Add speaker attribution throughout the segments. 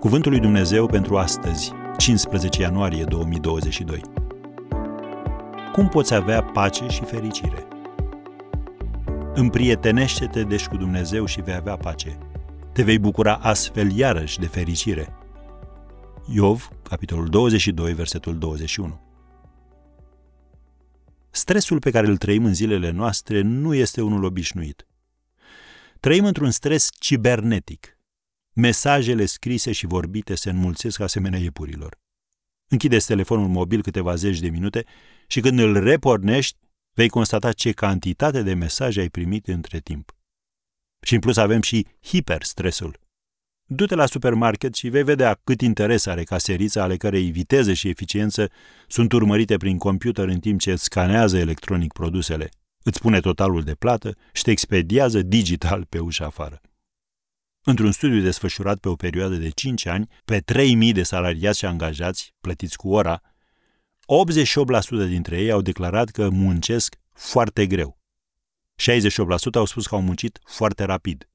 Speaker 1: Cuvântul lui Dumnezeu pentru astăzi, 15 ianuarie 2022. Cum poți avea pace și fericire? Împrietenește-te deci cu Dumnezeu și vei avea pace. Te vei bucura astfel iarăși de fericire. Iov, capitolul 22, versetul 21. Stresul pe care îl trăim în zilele noastre nu este unul obișnuit. Trăim într-un stres cibernetic – Mesajele scrise și vorbite se înmulțesc asemenea iepurilor. Închideți telefonul mobil câteva zeci de minute și când îl repornești, vei constata ce cantitate de mesaje ai primit între timp. Și în plus avem și hiperstresul. Du-te la supermarket și vei vedea cât interes are caserița ale cărei viteză și eficiență sunt urmărite prin computer în timp ce îți scanează electronic produsele, îți pune totalul de plată și te expediază digital pe ușa afară. Într-un studiu desfășurat pe o perioadă de 5 ani, pe 3.000 de salariați și angajați plătiți cu ora, 88% dintre ei au declarat că muncesc foarte greu. 68% au spus că au muncit foarte rapid.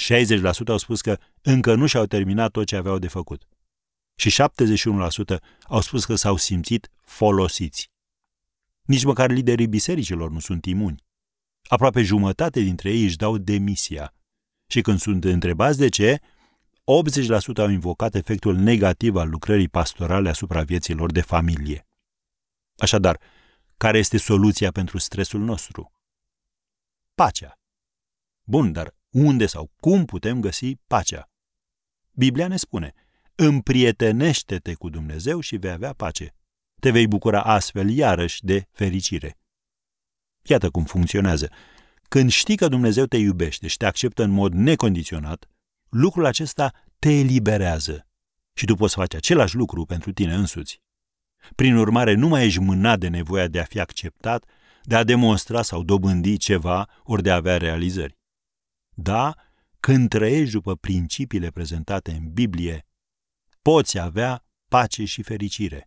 Speaker 1: 60% au spus că încă nu și-au terminat tot ce aveau de făcut. Și 71% au spus că s-au simțit folosiți. Nici măcar liderii bisericilor nu sunt imuni. Aproape jumătate dintre ei își dau demisia și când sunt întrebați de ce, 80% au invocat efectul negativ al lucrării pastorale asupra vieților de familie. Așadar, care este soluția pentru stresul nostru? Pacea. Bun, dar unde sau cum putem găsi pacea? Biblia ne spune, împrietenește-te cu Dumnezeu și vei avea pace. Te vei bucura astfel iarăși de fericire. Iată cum funcționează. Când știi că Dumnezeu te iubește și te acceptă în mod necondiționat, lucrul acesta te eliberează și tu poți face același lucru pentru tine însuți. Prin urmare, nu mai ești mânat de nevoia de a fi acceptat, de a demonstra sau dobândi ceva, ori de a avea realizări. Da, când trăiești după principiile prezentate în Biblie, poți avea pace și fericire.